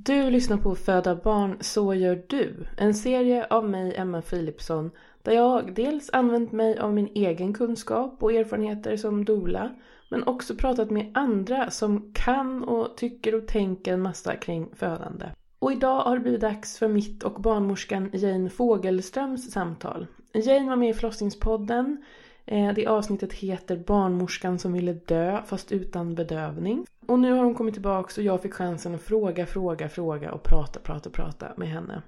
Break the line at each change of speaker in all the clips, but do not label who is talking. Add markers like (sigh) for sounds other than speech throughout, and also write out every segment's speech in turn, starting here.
Du lyssnar på Föda barn, så gör du. En serie av mig, Emma Philipsson, där jag dels använt mig av min egen kunskap och erfarenheter som dola, men också pratat med andra som kan och tycker och tänker en massa kring födande. Och idag har det blivit dags för mitt och barnmorskan Jane Fogelströms samtal. Jane var med i förlossningspodden. Eh, det avsnittet heter Barnmorskan som ville dö fast utan bedövning. Och nu har hon kommit tillbaka och jag fick chansen att fråga, fråga, fråga och prata, prata, prata med henne.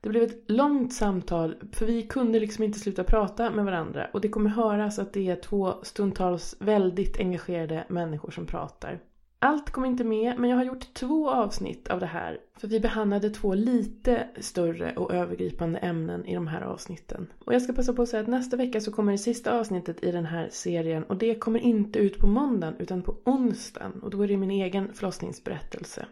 Det blev ett långt samtal för vi kunde liksom inte sluta prata med varandra och det kommer höras att det är två stundtals väldigt engagerade människor som pratar. Allt kom inte med men jag har gjort två avsnitt av det här för vi behandlade två lite större och övergripande ämnen i de här avsnitten. Och jag ska passa på att säga att nästa vecka så kommer det sista avsnittet i den här serien och det kommer inte ut på måndagen utan på onsdagen och då är det min egen förlossningsberättelse.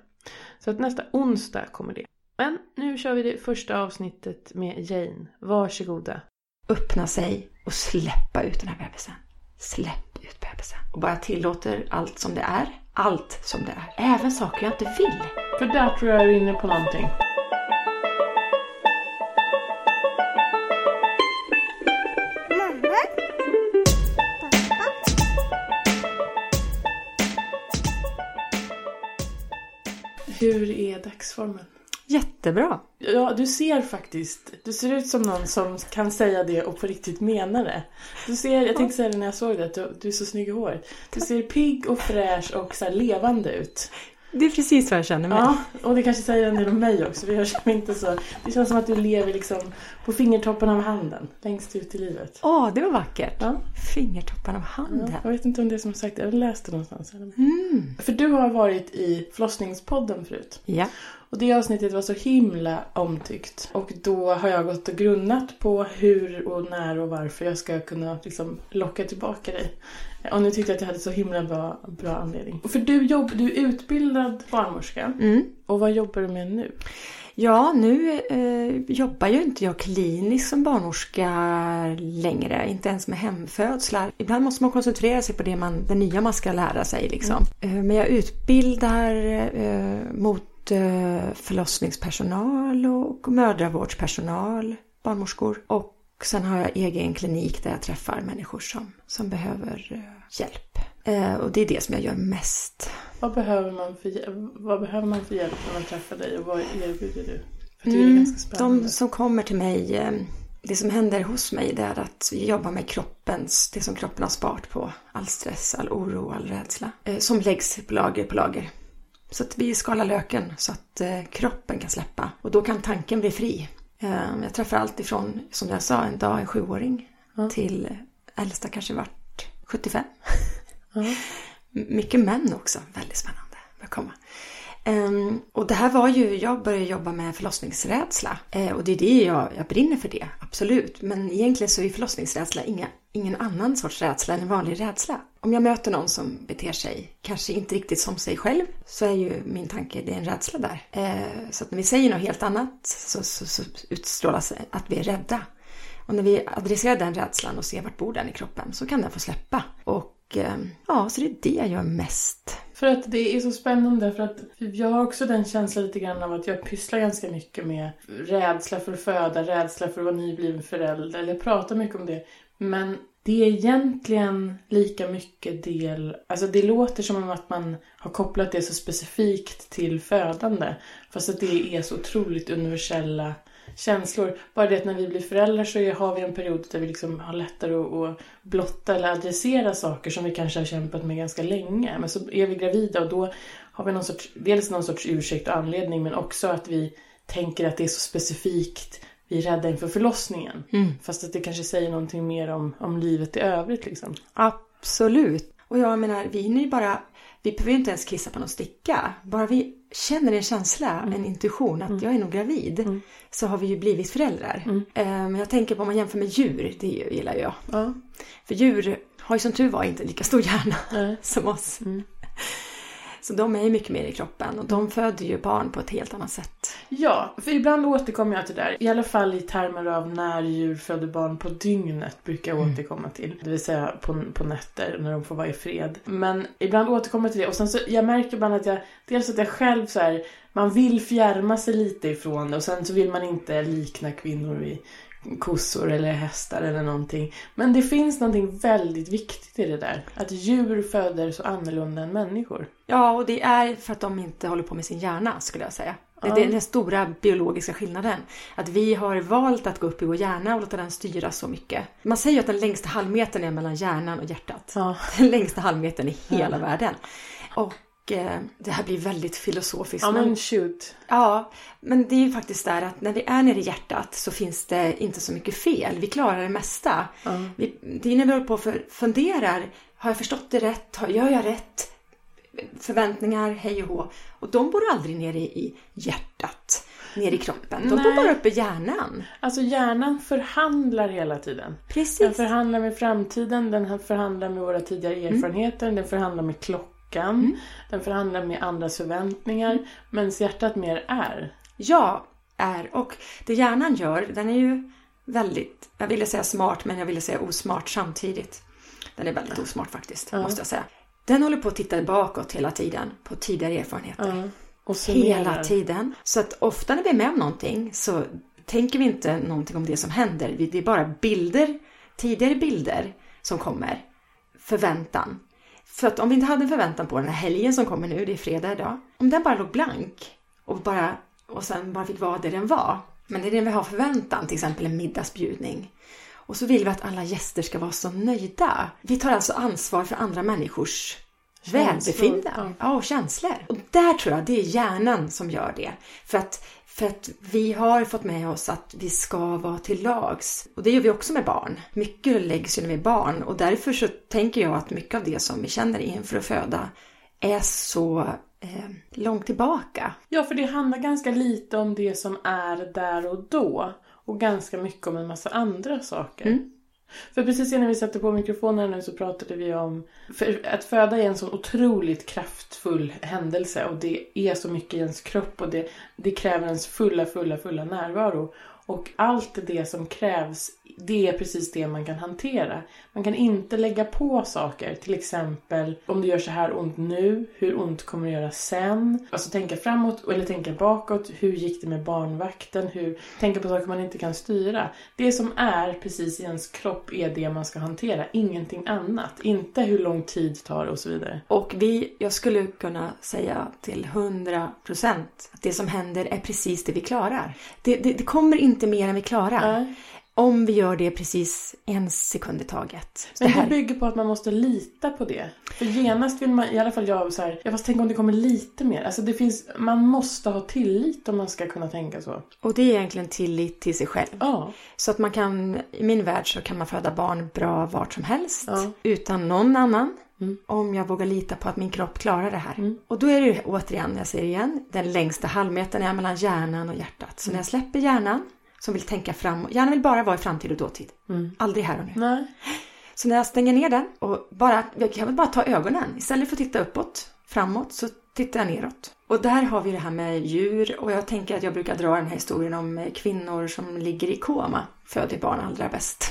Så att nästa onsdag kommer det. Men nu kör vi det första avsnittet med Jane. Varsågoda.
Öppna sig och släppa ut den här bebisen. Släpp ut bebisen. Och bara tillåter allt som det är. Allt som det är. Även saker jag inte vill.
För där tror jag är inne på någonting.
Mamma? Pappa?
Hur är dagsformen?
Jättebra.
Ja, du ser faktiskt. Du ser ut som någon som kan säga det och på riktigt mena det. Du ser, jag tänkte säga det när jag såg det, att du, du är så snygg i håret. Du ser pigg och fräsch och så levande ut.
Det är precis vad jag känner mig.
Ja, och det kanske säger en del om mig också. för Jag känner inte så, det känns som att du lever liksom på fingertoppen av handen, längst ut i livet.
Åh, det var vackert.
Ja.
Fingertoppen av handen.
Jag vet inte om det är som sagt jag läste det någonstans.
Mm.
För du har varit i förlossningspodden förut.
Ja.
Och det avsnittet var så himla omtyckt. Och då har jag gått och grunnat på hur och när och varför jag ska kunna liksom locka tillbaka dig. Och nu tyckte jag att jag hade så himla bra, bra anledning. För du, jobb, du är utbildad barnmorska.
Mm.
Och vad jobbar du med nu?
Ja, nu eh, jobbar ju inte jag kliniskt som barnmorska längre. Inte ens med hemfödslar. Ibland måste man koncentrera sig på det, man, det nya man ska lära sig. Liksom. Eh, men jag utbildar eh, mot förlossningspersonal och mödravårdspersonal, barnmorskor. Och sen har jag egen klinik där jag träffar människor som, som behöver eh, hjälp. Eh, och det är det som jag gör mest.
Vad behöver man för, vad behöver man för hjälp när man träffar dig och vad erbjuder du? För det är
Mm,
ganska spännande.
De som kommer till mig, eh, det som händer hos mig det är att vi jobbar med kroppens, det som kroppen har sparat på. All stress, all oro, all rädsla. eh, Som läggs på lager på lager. Så att vi skalar löken så att eh, kroppen kan släppa. Och då kan tanken bli fri. Eh, Jag träffar allt ifrån, som jag sa, en dag en sjuåring
Ja.
till äldsta kanske vart 75.
Ja. (laughs)
M- Mycket män också. Väldigt spännande. att Um, och det här var ju, jag började jobba med förlossningsrädsla. uh, och det är det jag, jag brinner för det, absolut. Men egentligen så är förlossningsrädsla inga, ingen annan sorts rädsla än en vanlig rädsla. Om jag möter någon som beter sig kanske inte riktigt som sig själv så är ju min tanke, det är en rädsla där. Uh, så att när vi säger något helt annat så, så, så utstrålas att vi är rädda. Och när vi adresserar den rädslan och ser vart bor den i kroppen så kan den få släppa. Och Eh, ja, så det är det jag gör mest.
För att det är så spännande för att jag har också den känslan lite grann av att jag pysslar ganska mycket med rädsla för att föda, rädsla för att vara nybliven förälder. Eller jag pratar mycket om det. Men det är egentligen lika mycket del, alltså det låter som om att man har kopplat det så specifikt till födande. Fast att det är så otroligt universella känslor. Bara det att när vi blir föräldrar så har vi en period där vi liksom har lättare att, att blotta eller adressera saker som vi kanske har kämpat med ganska länge. Men så är vi gravida och då har vi någon sorts, dels någon sorts ursäkt och anledning men också att vi tänker att det är så specifikt vi är rädda inför förlossningen. Fast att det kanske säger någonting mer om, om livet i övrigt liksom.
Absolut. Och jag menar, vi är ju bara, vi behöver ju inte ens kissa på någon sticka. Bara vi känner en känsla, en intuition att jag är nog gravid. Så har vi ju blivit föräldrar. Men jag tänker på om man jämför med djur, det gillar jag.
Ja.
För djur har ju som tur var inte lika stor hjärna (laughs) som oss. Så de är ju mycket mer i kroppen och de föder ju barn på ett helt annat sätt.
Ja, för ibland återkommer jag till det där. I alla fall i termer av när djur föder barn på dygnet brukar jag återkomma till. Det vill säga på, på nätter när de får vara i fred. Men ibland återkommer jag till det. Och sen så, jag märker ibland att jag, dels att jag själv så här, man vill fjärma sig lite ifrån det och sen så vill man inte likna kvinnor vid kossor eller hästar eller någonting. Men det finns någonting väldigt viktigt i det där. Att djur föder så annorlunda än människor.
Ja, och det är för att de inte håller på med sin hjärna skulle jag säga. Det
Ja.
är den stora biologiska skillnaden. Att vi har valt att gå upp i vår hjärna och låta den styra så mycket. Man säger ju att den längsta halvmetern är mellan hjärnan och hjärtat.
Ja. (laughs)
Den längsta halvmetern i hela världen. Och eh, det här blir väldigt filosofiskt.
Ja
men-
shoot.
Ja, men det är ju faktiskt där att när vi är nere i hjärtat så finns det inte så mycket fel. Vi klarar det mesta. Vi, det är när vi håller på och funderar. Har jag förstått det rätt? Gör jag rätt? Förväntningar, hej och hå. Och de bor aldrig nere i hjärtat, nere i kroppen. De bor
Nej.
bara uppe i hjärnan.
Alltså hjärnan förhandlar hela tiden. Den
Precis.
förhandlar med framtiden, den förhandlar med våra tidigare erfarenheter, den förhandlar med klockan, den förhandlar med andras förväntningar, medan hjärtat mer är.
Ja, är. Och det hjärnan gör, den är ju väldigt, jag ville säga smart men jag ville säga osmart samtidigt. Den är väldigt osmart faktiskt, måste jag säga. Den håller på att titta bakåt hela tiden på tidigare erfarenheter.
Ja. Och.
Hela tiden. Så att ofta när vi är med om någonting så tänker vi inte någonting om det som händer. Det är bara bilder, tidigare bilder som kommer. Förväntan. För att om vi inte hade en förväntan på den här helgen som kommer nu, det är fredag idag. Om den bara låg blank och, bara, och sen bara fick vara det den var. Men det är det vi har förväntan, till exempel en middagsbjudning. Och så vill vi att alla gäster ska vara så nöjda. Vi tar alltså ansvar för andra människors välbefinnande.
ja.
Ja, och känslor. Och där tror jag det är hjärnan som gör det. För att, för att vi har fått med oss att vi ska vara till lags. Och det gör vi också med barn. Mycket läggs ju när vi är barn och därför så tänker jag att mycket av det som vi känner inför att föda är så eh, långt tillbaka.
Ja, för det handlar ganska lite om det som är där och då. Och ganska mycket om en massa andra saker. För precis innan vi satte på mikrofonen nu så pratade vi om... För att föda är en så otroligt kraftfull händelse och det är så mycket i ens kropp och det, det kräver ens fulla, fulla, fulla närvaro. Och allt det som krävs, det är precis det man kan hantera. Man kan inte lägga på saker. Till exempel, om det gör så här ont nu, hur ont kommer det göra sen? Alltså tänka framåt eller tänka bakåt. Hur gick det med barnvakten? Hur, tänka på saker man inte kan styra. Det som är precis i ens kropp är det man ska hantera. Ingenting annat. Inte hur lång tid det tar och så vidare.
Och vi, jag skulle kunna säga till 100 procent att det som händer är precis det vi klarar. Det, det, det kommer inte mer än vi klarar.
Nej.
Om vi gör det precis en sekund i taget.
Men
det här,
det bygger på att man måste lita på det. För genast vill man, i alla fall jag, så här, ja fast tänk om det kommer lite mer. Alltså det finns, man måste ha tillit om man ska kunna tänka så.
och det är egentligen tillit till sig själv.
Ja.
Så att man kan, i min värld så kan man föda barn bra vart som helst.
Ja.
Utan någon annan.
Mm.
Om jag vågar lita på att min kropp klarar det här. Och då är det ju återigen, jag säger igen, den längsta halvmetern är mellan hjärnan och hjärtat. Så när jag släpper hjärnan, som vill tänka framåt, hjärnan vill bara vara i framtid och dåtid. Aldrig här och nu.
Nej.
Så när jag stänger ner den och bara, jag kan väl bara ta ögonen. Istället för att titta uppåt, framåt, så tittar jag neråt. Och där har vi det här med djur och jag tänker att jag brukar dra den här historien om eh, kvinnor som ligger i koma, föder barn allra bäst.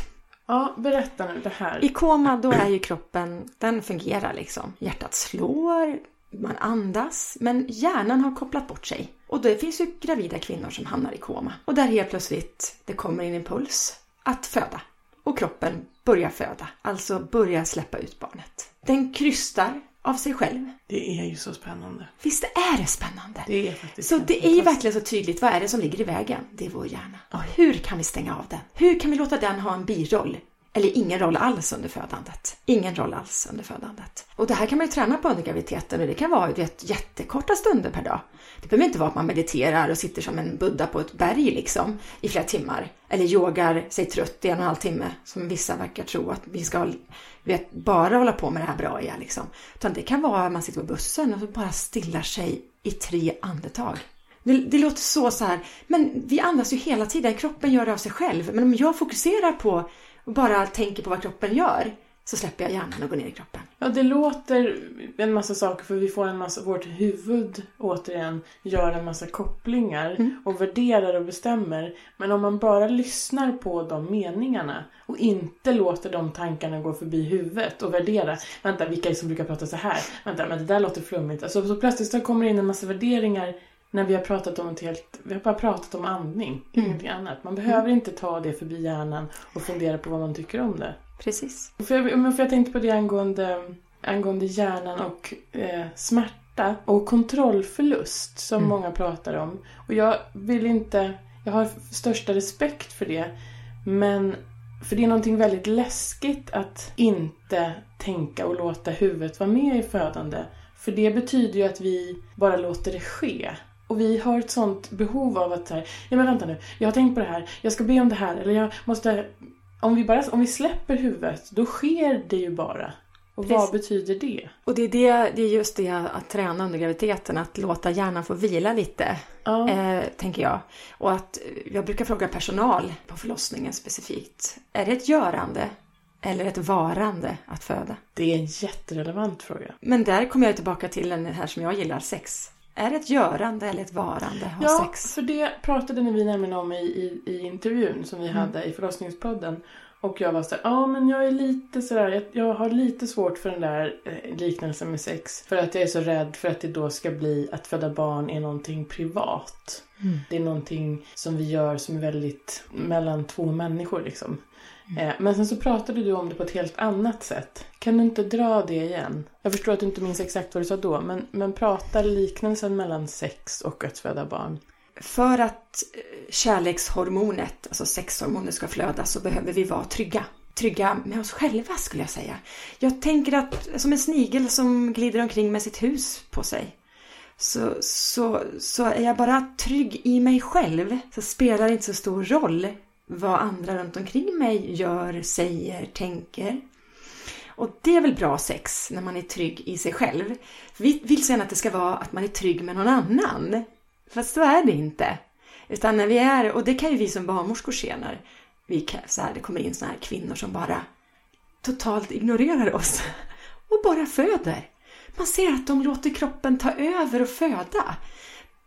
Ja, berätta nu det här.
I koma då är ju kroppen, den fungerar liksom. Hjärtat slår, man andas, men hjärnan har kopplat bort sig. Och det finns ju gravida kvinnor som hamnar i koma. Och där helt plötsligt, det kommer en impuls att föda. Och kroppen börjar föda, alltså börjar släppa ut barnet. Den krystar av sig själv.
Det är ju så spännande.
Visst är det spännande?
Det är faktiskt
Så det är ju verkligen så tydligt, vad är det som ligger i vägen? Det är vår hjärna. Och hur kan vi stänga av den? Hur kan vi låta den ha en biroll? Eller ingen roll alls under födandet. Ingen roll alls under födandet. Och det här kan man ju träna på under graviditeten och det kan vara vet, jättekorta stunder per dag. Det behöver inte vara att man mediterar och sitter som en buddha på ett berg liksom i flera timmar. Eller yogar sig trött i en och en halv timme som vissa verkar tro att vi ska vet, bara hålla på med det här braiga liksom. Utan det kan vara att man sitter på bussen och bara stillar sig i tre andetag. Det, det låter så så här, men vi andas ju hela tiden, kroppen gör det av sig själv. Men om jag fokuserar på och bara tänker på vad kroppen gör, så släpper jag hjärnan och går ner i kroppen.
Ja, det låter en massa saker för vi får en massa, vårt huvud återigen gör en massa kopplingar och värderar och bestämmer. Men om man bara lyssnar på de meningarna och inte låter de tankarna gå förbi huvudet och värdera. Vänta, vilka är det som brukar prata så här? Vänta, men det där låter flummigt. Alltså, så plötsligt så kommer det in en massa värderingar när vi har pratat om ett helt, vi har bara pratat om andning, ingenting annat. Man behöver inte ta det förbi hjärnan och fundera på vad man tycker om det.
Precis.
För jag, men för jag tänkte på det angående, angående hjärnan och eh, smärta och kontrollförlust som många pratar om. Och jag vill inte, jag har största respekt för det. Men för det är någonting väldigt läskigt att inte tänka och låta huvudet vara med i födande. För det betyder ju att vi bara låter det ske. Och vi har ett sånt behov av att säga, ja men vänta nu, jag har tänkt på det här, jag ska be om det här, eller jag måste... Om vi, bara, om vi släpper huvudet, då sker det ju bara. Och vad betyder det?
Och det är, det, det är just det att träna under graviditeten, att låta hjärnan få vila lite,
Ja.
eh, tänker jag. Och att jag brukar fråga personal på förlossningen specifikt, är det ett görande eller ett varande att föda?
Det är en jätterelevant fråga.
Men där kommer jag tillbaka till den här som jag gillar, sex. Är det ett görande eller ett varande ha
Ja,
sex?
för det pratade vi nämligen om i, i, i intervjun som vi hade i förlossningspodden. Och jag var så ja men jag är lite sådär, jag, jag har lite svårt för den där eh, liknelsen med sex. För att jag är så rädd för att det då ska bli att föda barn är någonting privat. Det är någonting som vi gör som är väldigt mellan två människor liksom. Eh, men sen så pratade du om det på ett helt annat sätt. Kan du inte dra det igen? Jag förstår att du inte minns exakt vad du sa då, men, men prata liknelsen mellan sex och att föda barn.
För att eh, kärlekshormonet, alltså sexhormonet, ska flöda så behöver vi vara trygga. Trygga med oss själva skulle jag säga. Jag tänker att som en snigel som glider omkring med sitt hus på sig. Så, så, så är jag bara trygg i mig själv så spelar det inte så stor roll vad andra runt omkring mig gör, säger, tänker. Och det är väl bra sex när man är trygg i sig själv. Vi vill sen att det ska vara att man är trygg med någon annan. Fast så är det inte. Utan när vi är, och det kan ju vi som barnmorskor se när vi kan, så här, det kommer in såna här kvinnor som bara totalt ignorerar oss (laughs) och bara föder. Man ser att de låter kroppen ta över och föda.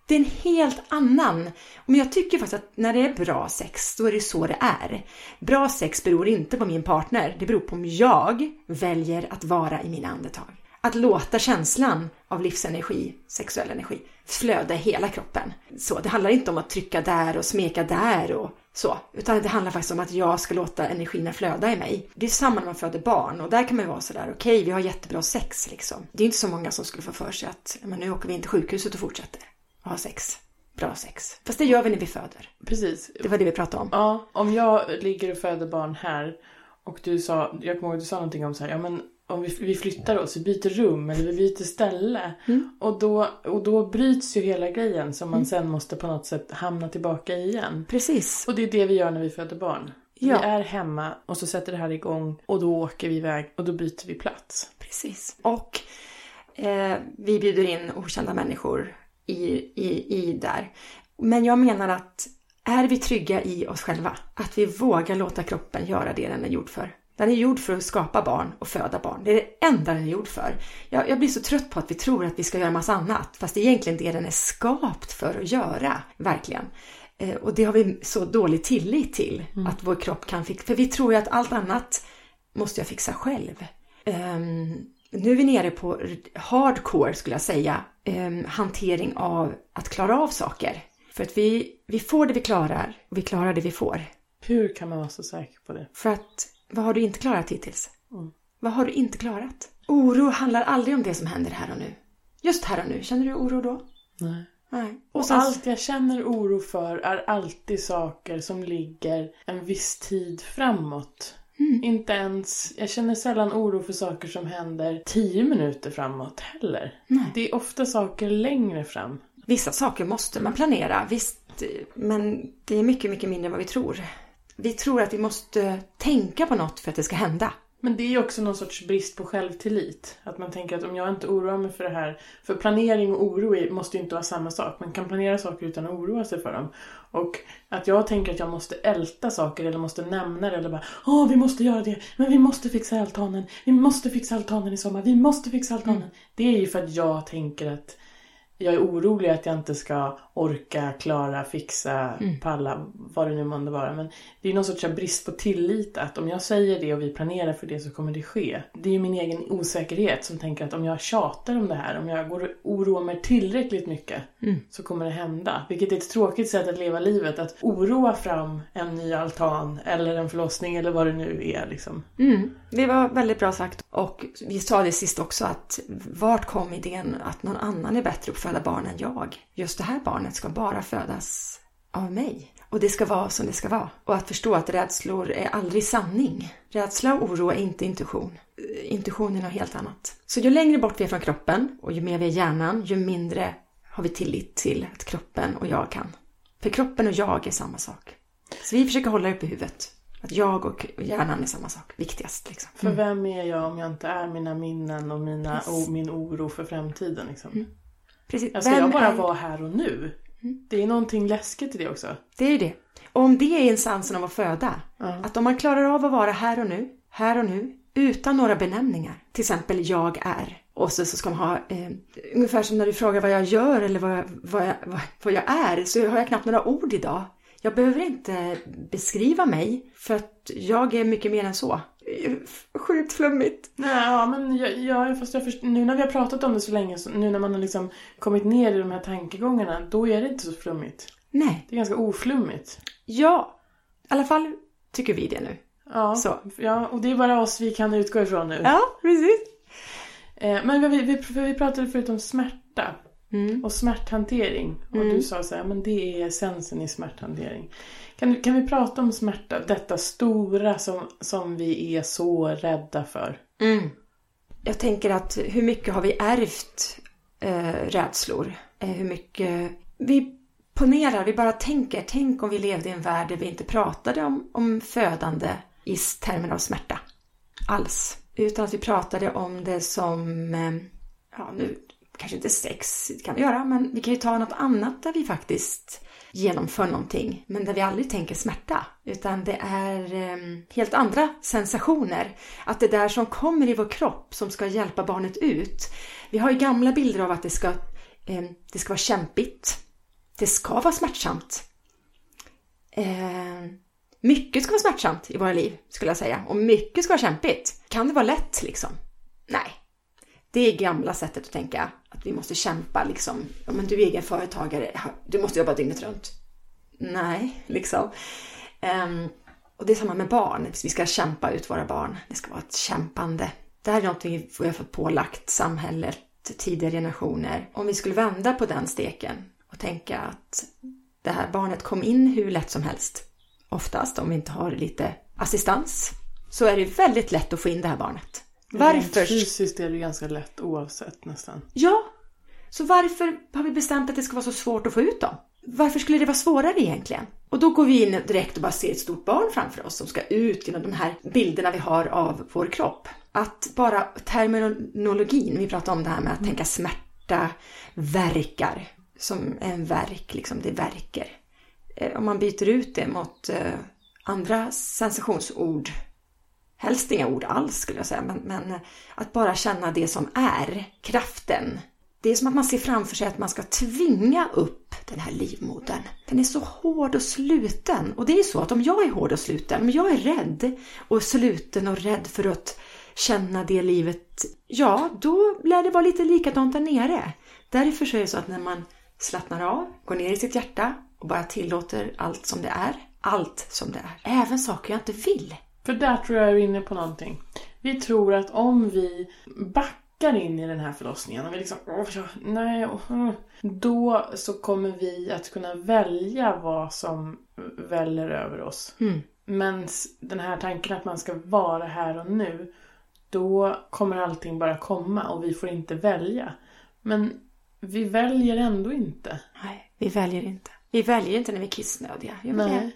Det är en helt annan. Men jag tycker faktiskt att när det är bra sex, då är det så det är. Bra sex beror inte på min partner. Det beror på om jag väljer att vara i mina andetag. Att låta känslan av livsenergi, sexuell energi, flöda i hela kroppen. Så det handlar inte om att trycka där och smeka där och så. Utan det handlar faktiskt om att jag ska låta energin flöda i mig. Det är samma när man föder barn och där kan man ju vara sådär, okej vi har jättebra sex liksom. Det är inte så många som skulle få för sig att, men nu åker vi in till sjukhuset och fortsätter ha sex. Bra sex. Fast det gör vi när vi föder.
Precis.
Det var det vi pratade om.
Ja, om jag ligger och föder barn här och du sa, jag kommer ihåg att du sa någonting om så här, ja men om vi, vi flyttar oss, vi byter rum eller vi byter ställe. Och, då, och då bryts ju hela grejen som man sen måste på något sätt hamna tillbaka i igen.
Precis.
Och det är det vi gör när vi föder barn.
Ja.
Vi är hemma och så sätter det här igång och då åker vi iväg och då byter vi plats.
Precis. Och eh, vi bjuder in okända människor i, i, i där. Men jag menar att är vi trygga i oss själva, att vi vågar låta kroppen göra det den är gjord för. Den är gjord för att skapa barn och föda barn. Det är det enda den är gjord för. Jag, jag blir så trött på att vi tror att vi ska göra massa annat, fast det är egentligen det den är skapt för att göra, verkligen. Eh, och det har vi så dålig tillit till, att vår kropp kan fixa. För vi tror ju att allt annat måste jag fixa själv. Ehm, nu är vi nere på hardcore, skulle jag säga, ehm, hantering av att klara av saker. För att vi, vi får det vi klarar och vi klarar det vi får.
Hur kan man vara så säker på det?
För att, vad har du inte klarat hittills? Vad har du inte klarat? Oro handlar aldrig om det som händer här och nu. Just här och nu, känner du oro då?
Nej.
Nej.
Och
sen-
allt jag känner oro för är alltid saker som ligger en viss tid framåt. Inte ens, jag känner sällan oro för saker som händer tio minuter framåt heller. Det är ofta saker längre fram.
Vissa saker måste man planera, visst. Men det är mycket, mycket mindre än vad vi tror. Vi tror att vi måste tänka på något för att det ska hända.
Men det är ju också någon sorts brist på självtillit. Att man tänker att om jag inte oroar mig för det här. För planering och oro måste ju inte vara samma sak. Man kan planera saker utan att oroa sig för dem. Och att jag tänker att jag måste älta saker eller måste nämna det eller bara Åh, vi måste göra det. Men vi måste fixa altanen. Vi måste fixa altanen i sommar. Vi måste fixa altanen. Det är ju för att jag tänker att jag är orolig att jag inte ska orka, klara, fixa, palla, vad det nu månde vara. Men det är någon sorts brist på tillit att om jag säger det och vi planerar för det så kommer det ske. Det är ju min egen osäkerhet som tänker att om jag tjatar om det här, om jag går och oroar mig tillräckligt mycket så kommer det hända. Vilket är ett tråkigt sätt att leva livet, att oroa fram en ny altan eller en förlossning eller vad det nu är liksom.
Mm, det var väldigt bra sagt. Och vi sa det sist också att vart kom idén att någon annan är bättre på föda barn än jag? Just det här barnet ska bara födas av mig. Och det ska vara som det ska vara. Och att förstå att rädslor är aldrig sanning. Rädsla och oro är inte intuition. Intuition är något helt annat. Så ju längre bort vi är från kroppen och ju mer vi är hjärnan, ju mindre har vi tillit till att kroppen och jag kan. För kroppen och jag är samma sak. Så vi försöker hålla upp i huvudet. Att jag och hjärnan är samma sak. Viktigast liksom.
För vem är jag om jag inte är mina minnen och, mina, och min oro för framtiden liksom?
Precis.
Alltså
Vem
jag bara
är-
vara här och nu. Det är någonting läskigt i det också.
Det är ju det. Och om det är essensen av att föda.
Ja.
Att om man klarar av att vara här och nu, här och nu, utan några benämningar. Till exempel jag är. Och så, så ska man ha, eh, ungefär som när du frågar vad jag gör eller vad jag, vad, jag, vad, vad jag är, så har jag knappt några ord idag. Jag behöver inte beskriva mig, för att jag är mycket mer än så. Sjukt flummigt.
Nej, ja, men jag, jag, fast jag först, nu när vi har pratat om det så länge, så, nu när man har liksom kommit ner i de här tankegångarna, då är det inte så flummigt.
Nej,
Det är ganska oflummigt.
ja, i alla fall tycker vi det nu.
Ja,
Så.
ja, och det är bara oss vi kan utgå ifrån nu.
Ja, precis.
Eh, men vi, vi, vi pratade förut om smärta
Mm.
och smärthantering. Och du sa så här, men det är essensen i smärthantering. Kan, kan vi prata om smärta, detta stora som, som vi är så rädda för?
Mm. Jag tänker att hur mycket har vi ärvt eh, rädslor? Eh, hur mycket... Vi ponerar, vi bara tänker. Tänk om vi levde i en värld där vi inte pratade om, om födande i termer av smärta. Alls. Utan att vi pratade om det som... Eh, ja, nu kanske inte sex det kan vi göra, men vi kan ju ta något annat där vi faktiskt genomför någonting, men där vi aldrig tänker smärta. Utan det är eh, helt andra sensationer. Att det där som kommer i vår kropp som ska hjälpa barnet ut. Vi har ju gamla bilder av att det ska, eh, det ska vara kämpigt. Det ska vara smärtsamt. Eh, mycket ska vara smärtsamt i våra liv, skulle jag säga. Och mycket ska vara kämpigt. Kan det vara lätt liksom? Nej. Det är gamla sättet att tänka. Att vi måste kämpa liksom. Ja, men du är egen företagare. Du måste jobba dygnet runt. Nej, liksom. Um, och det är samma med barn. Vi ska kämpa ut våra barn. Det ska vara ett kämpande. Det här är någonting vi har fått pålagt samhället, tidigare generationer. Om vi skulle vända på den steken och tänka att det här barnet kom in hur lätt som helst. Oftast om vi inte har lite assistans. Så är det väldigt lätt att få in det här barnet. Varför?
Rent Fysiskt är det ganska lätt oavsett nästan.
Ja, så varför har vi bestämt att det ska vara så svårt att få ut dem? Varför skulle det vara svårare egentligen? Och då går vi in direkt och bara ser ett stort barn framför oss som ska ut genom de här bilderna vi har av vår kropp. Att bara terminologin, vi pratar om det här med att tänka smärta, verkar, som en verk, liksom det verkar. Eh, Om man byter ut det mot eh, andra sensationsord Helst inga ord alls skulle jag säga, men, men att bara känna det som är, kraften. Det är som att man ser framför sig att man ska tvinga upp den här livmodern. Den är så hård och sluten. Och det är så att om jag är hård och sluten, om jag är rädd och sluten och rädd för att känna det livet, ja, då lär det vara lite likadant där nere. Därför så är det så att när man slappnar av, går ner i sitt hjärta och bara tillåter allt som det är, allt som det är, även saker jag inte vill,
för där tror jag är inne på någonting. Vi tror att om vi backar in i den här förlossningen, och vi liksom, nej, åh, åh", då så kommer vi att kunna välja vad som väller över oss.
Mm.
Men den här tanken att man ska vara här och nu, då kommer allting bara komma och vi får inte välja. Men vi väljer ändå inte.
Nej, vi väljer inte. Vi väljer inte när vi är kissnödiga.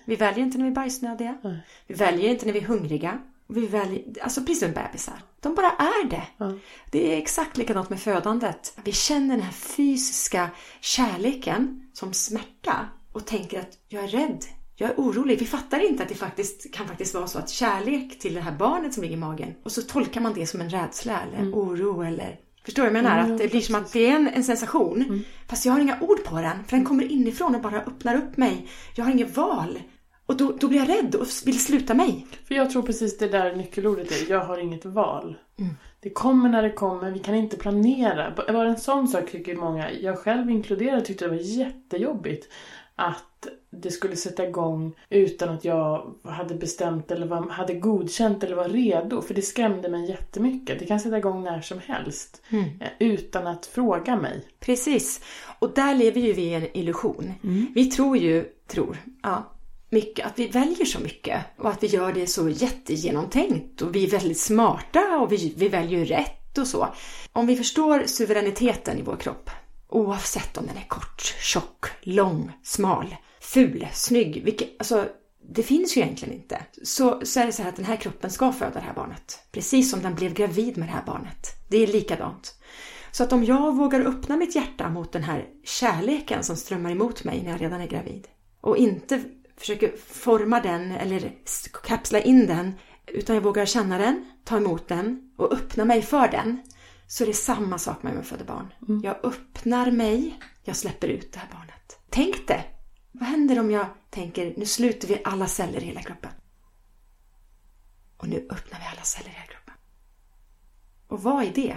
Vi, väljer inte när vi är bajsnödiga.
Nej.
Vi väljer inte när vi är hungriga. Vi väljer, alltså precis som bebisar. De bara är det.
Ja.
Det är exakt likadant med födandet. Vi känner den här fysiska kärleken som smärta och tänker att jag är rädd, jag är orolig. Vi fattar inte att det faktiskt kan faktiskt vara så att kärlek till det här barnet som ligger i magen och så tolkar man det som en rädsla eller oro eller Förstår du vad jag menar?
Mm,
att det blir som att det är en, en sensation. Fast jag har inga ord på den. För den kommer inifrån och bara öppnar upp mig. Jag har inget val. Och då, då blir jag rädd och vill sluta mig.
För jag tror precis det där nyckelordet är, jag har inget val. Det kommer när det kommer, vi kan inte planera. Bara en sån sak tycker många, jag själv inkluderad, tyckte det var jättejobbigt. Att det skulle sätta igång utan att jag hade bestämt eller var, hade godkänt eller var redo. För det skrämde mig jättemycket. Det kan sätta igång när som helst. eh, Utan att fråga mig.
Precis. Och där lever ju vi i en illusion. Vi tror ju, tror, ja, mycket, att vi väljer så mycket. Och att vi gör det så jättegenomtänkt. Och vi är väldigt smarta och vi, vi väljer rätt och så. Om vi förstår suveräniteten i vår kropp. Oavsett om den är kort, tjock, lång, smal, ful, snygg. Vilket, alltså, det finns ju egentligen inte. Så, så är det så här att den här kroppen ska föda det här barnet. Precis som den blev gravid med det här barnet. Det är likadant. Så att om jag vågar öppna mitt hjärta mot den här kärleken som strömmar emot mig när jag redan är gravid och inte försöker forma den eller kapsla in den utan jag vågar känna den, ta emot den och öppna mig för den så är det samma sak med mig födda barn. Jag öppnar mig, jag släpper ut det här barnet. Tänk det! Vad händer om jag tänker nu sluter vi alla celler i hela kroppen? Och nu öppnar vi alla celler i hela kroppen. Och vad är det?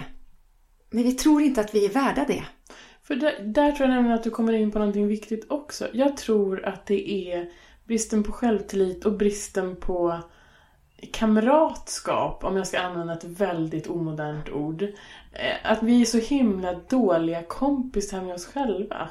Men vi tror inte att vi är värda det.
För där, där tror jag nämligen att du kommer in på någonting viktigt också. Jag tror att det är bristen på självtillit och bristen på kamratskap, om jag ska använda ett väldigt omodernt ord. Eh, att vi är så himla dåliga kompisar med oss själva.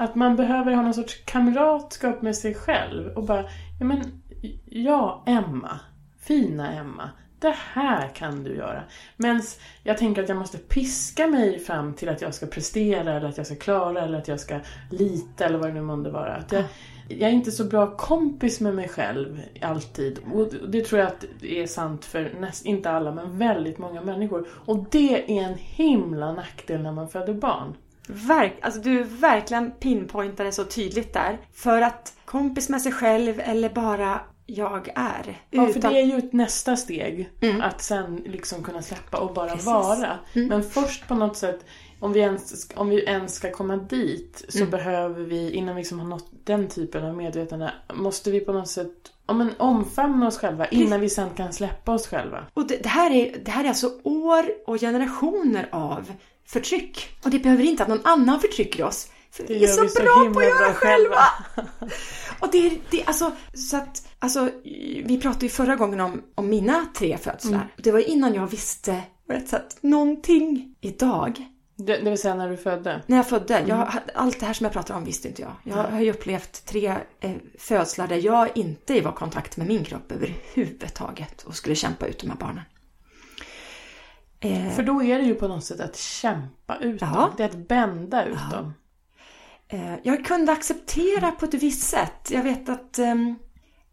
Att man behöver ha någon sorts kamratskap med sig själv och bara, ja men, ja Emma, fina Emma, det här kan du göra. Men jag tänker att jag måste piska mig fram till att jag ska prestera eller att jag ska klara eller att jag ska lita eller vad det nu månde vara. Att jag, jag är inte så bra kompis med mig själv alltid. Och det tror jag att det är sant för näst, inte alla, men väldigt många människor. Och det är en himla nackdel när man föder barn.
Verk, alltså du verkligen pinpointar det så tydligt där. För att kompis med sig själv eller bara jag är.
Ja, för det är ju ett nästa steg. Att sen liksom kunna släppa och bara
Precis.
vara. Men först på något sätt, om vi ens, om vi ens ska komma dit så behöver vi, innan vi liksom har nått den typen av medvetande, måste vi på något sätt ja, men omfamna oss själva innan vi sen kan släppa oss själva.
Och det, det, här är, det här är alltså år och generationer av förtryck. Och det behöver inte att någon annan förtrycker oss. För vi är så,
vi så
bra på att göra själva! (laughs) och det är, det, alltså, så att, alltså, vi pratade ju förra gången om, om mina tre födslar. Det var innan jag visste på rätt sätt någonting. Idag,
Det, det vill säga när du födde.
när jag födde, jag, allt det här som jag pratar om visste inte jag. Jag har ju upplevt tre eh, födslar där jag inte var i kontakt med min kropp överhuvudtaget och skulle kämpa ut de här barnen. Eh,
För då är det ju på något sätt att kämpa ut
Ja.
dem. Det är att bända ut dem.
Eh, Jag kunde acceptera på ett visst sätt. Jag vet att, jag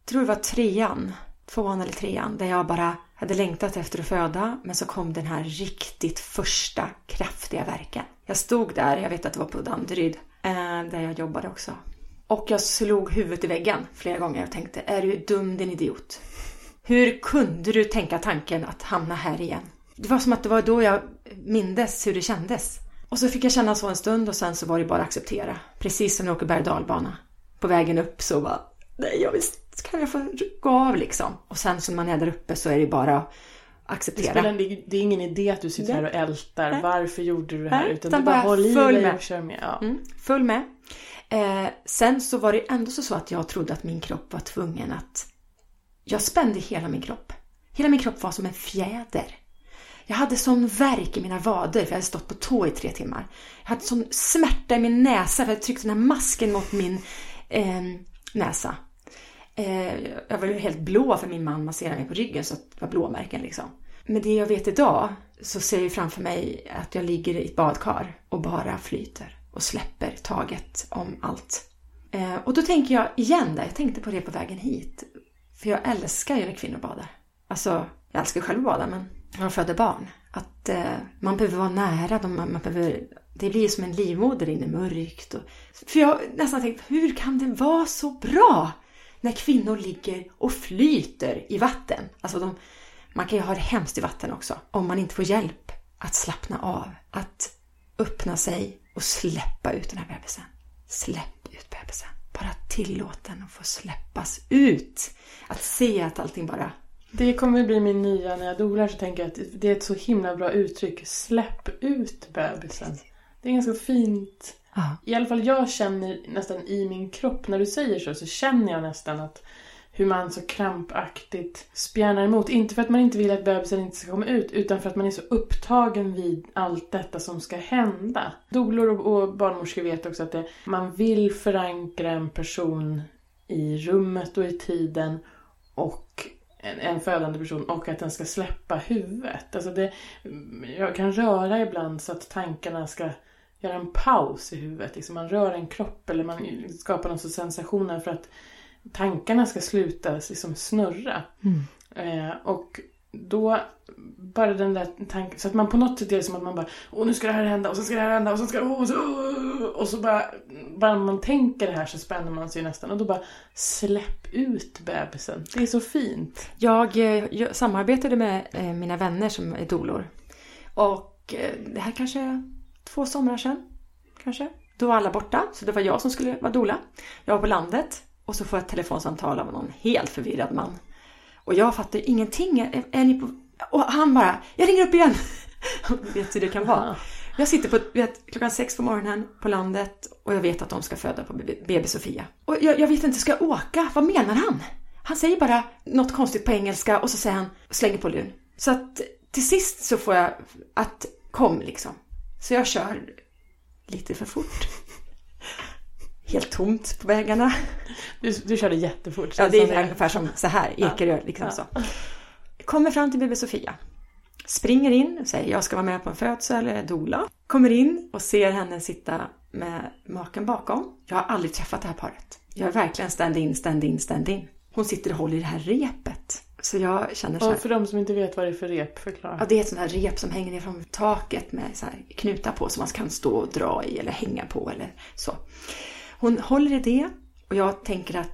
tror det var trean, tvåan eller trean, där jag bara hade längtat efter att föda. Men så kom den här riktigt första kraftiga verken. Jag stod där, jag vet att det var på Danderyd, eh, där jag jobbade också. Och jag slog huvudet i väggen flera gånger och tänkte, är du dum din idiot? Hur kunde du tänka tanken att hamna här igen? Det var som att det var då jag mindes hur det kändes. Och så fick jag känna så en stund och sen så var det bara att acceptera. Precis som när jag åker berg dalbana. På vägen upp så bara, nej jag visst kan jag få gå av liksom. Och sen så när man är där uppe så är det bara att
Det,
acceptera.
spelar, det, det är ingen idé att du sitter här och ältar.
Nej.
Varför gjorde du det här?
Nej,
utan
utan
du bara,
bara
håll i dig
med.
och kör med. Ja.
Mm, full med. Eh, sen så var det ändå så att jag trodde att min kropp var tvungen att... Jag spände hela min kropp. Hela min kropp var som en fjäder. Jag hade sån värk i mina vader för jag hade stått på tå i tre timmar. Jag hade sån smärta i min näsa för jag tryckte den här masken mot min eh, näsa. Eh, jag var ju helt blå för min man masserade mig på ryggen så det var blåmärken liksom. Men det jag vet idag så ser jag framför mig att jag ligger i ett badkar och bara flyter och släpper taget om allt. Eh, och då tänker jag igen där, jag tänkte på det på vägen hit. För jag älskar ju när kvinnor badar. Alltså, jag älskar själv att bada men man föder barn. Att eh, man behöver vara nära dem. Man behöver, det blir som en livmoder inne mörkt. Och, för jag har nästan tänkt, hur kan det vara så bra? När kvinnor ligger och flyter i vatten. Alltså de, man kan ju ha det hemskt i vatten också. Om man inte får hjälp att slappna av. Att öppna sig och släppa ut den här bebisen. Släpp ut bebisen. Bara tillåt den att få släppas ut. Att se att allting bara...
Det kommer bli min nya, när jag dolar så tänker jag att det är ett så himla bra uttryck. Släpp ut bebisen. Det är ganska fint.
Ja.
I alla fall jag känner nästan i min kropp, när du säger så, så känner jag nästan att hur man så krampaktigt spjärnar emot. Inte för att man inte vill att bebisen inte ska komma ut, utan för att man är så upptagen vid allt detta som ska hända. Dolor och, och barnmorskor vet också att det, man vill förankra en person i rummet och i tiden och en, en födande person och att den ska släppa huvudet. Alltså det, jag kan röra ibland så att tankarna ska göra en paus i huvudet. Liksom man rör en kropp eller man skapar någon sensationer för att tankarna ska sluta liksom snurra. Eh, och då bara den där tanken, så att man på något sätt är det som att man bara Åh nu ska det här hända och så ska det här hända och så ska det, och så, och så bara, bara man tänker det här så spänner man sig nästan och då bara släpp ut bebisen. Det är så fint.
Jag, eh, jag samarbetade med eh, mina vänner som är dolor. Och eh, det här kanske är två somrar sedan. Kanske. Då var alla borta, så det var jag som skulle vara dola. Jag var på landet och så får jag ett telefonsamtal av någon helt förvirrad man. Och jag fattar ingenting. Är, är ni på... Och han bara, jag ringer upp igen. (laughs) Vet hur det kan vara. Jag sitter på, vet, klockan sex på morgonen på landet och jag vet att de ska föda på BB Sofia. Och jag, jag vet inte, ska jag åka? Vad menar han? Han säger bara något konstigt på engelska och så säger han, slänger på luren. Så att till sist så får jag att kom liksom. Så jag kör lite för fort. Helt tomt på vägarna.
Du, du körde jättefort.
Ja, det är ungefär som så här, Ekerö liksom så. Kommer fram till BB Sofia. Springer in och säger jag ska vara med på en födsel, eller dola. Kommer in och ser henne sitta med maken bakom. Jag har aldrig träffat det här paret. Jag är verkligen stand in, stand in, stand in. Hon sitter och håller i det här repet. Så jag känner så här.
Och för de som inte vet vad det är för rep, förklara.
Ja, det är ett sånt här rep som hänger ner från taket med så här knutar på som man kan stå och dra i eller hänga på eller så. Hon håller i det och jag tänker att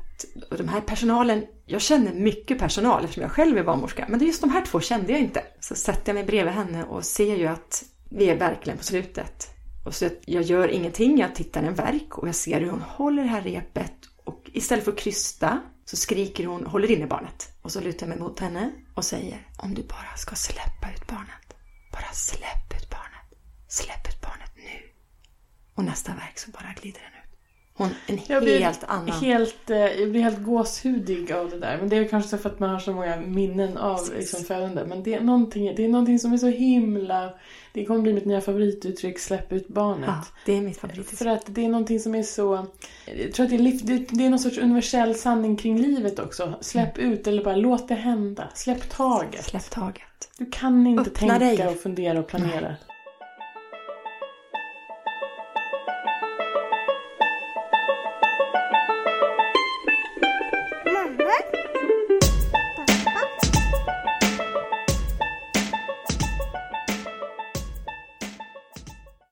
och de här personalen, jag känner mycket personal eftersom jag själv är barnmorska, men just de här två kände jag inte. Så sätter jag mig bredvid henne och ser ju att vi är verkligen på slutet. Och så jag gör ingenting, jag tittar en verk och jag ser hur hon håller det här repet och istället för att krysta så skriker hon, håller inne barnet. Och så lutar jag mig mot henne och säger om du bara ska släppa ut barnet. Bara släpp ut barnet. Släpp ut barnet nu. Och nästa verk så bara glider den. Hon, en
Jag blir
helt annan.
Helt, eh, jag blir helt gåshudig av det där. Men det är kanske så för att man har så många minnen av liksom, födande. Men det är, någonting, det är någonting som är så himla... Det kommer bli mitt nya favorituttryck, släpp ut barnet.
Ja, det är mitt favorituttryck.
För att det är någonting som är så... Jag tror att det är, liv, det, det är någon sorts universell sanning kring livet också. Släpp ut eller bara låt det hända. Släpp taget.
Släpp taget.
Du kan inte
Öppna
tänka
dig.
och fundera och planera.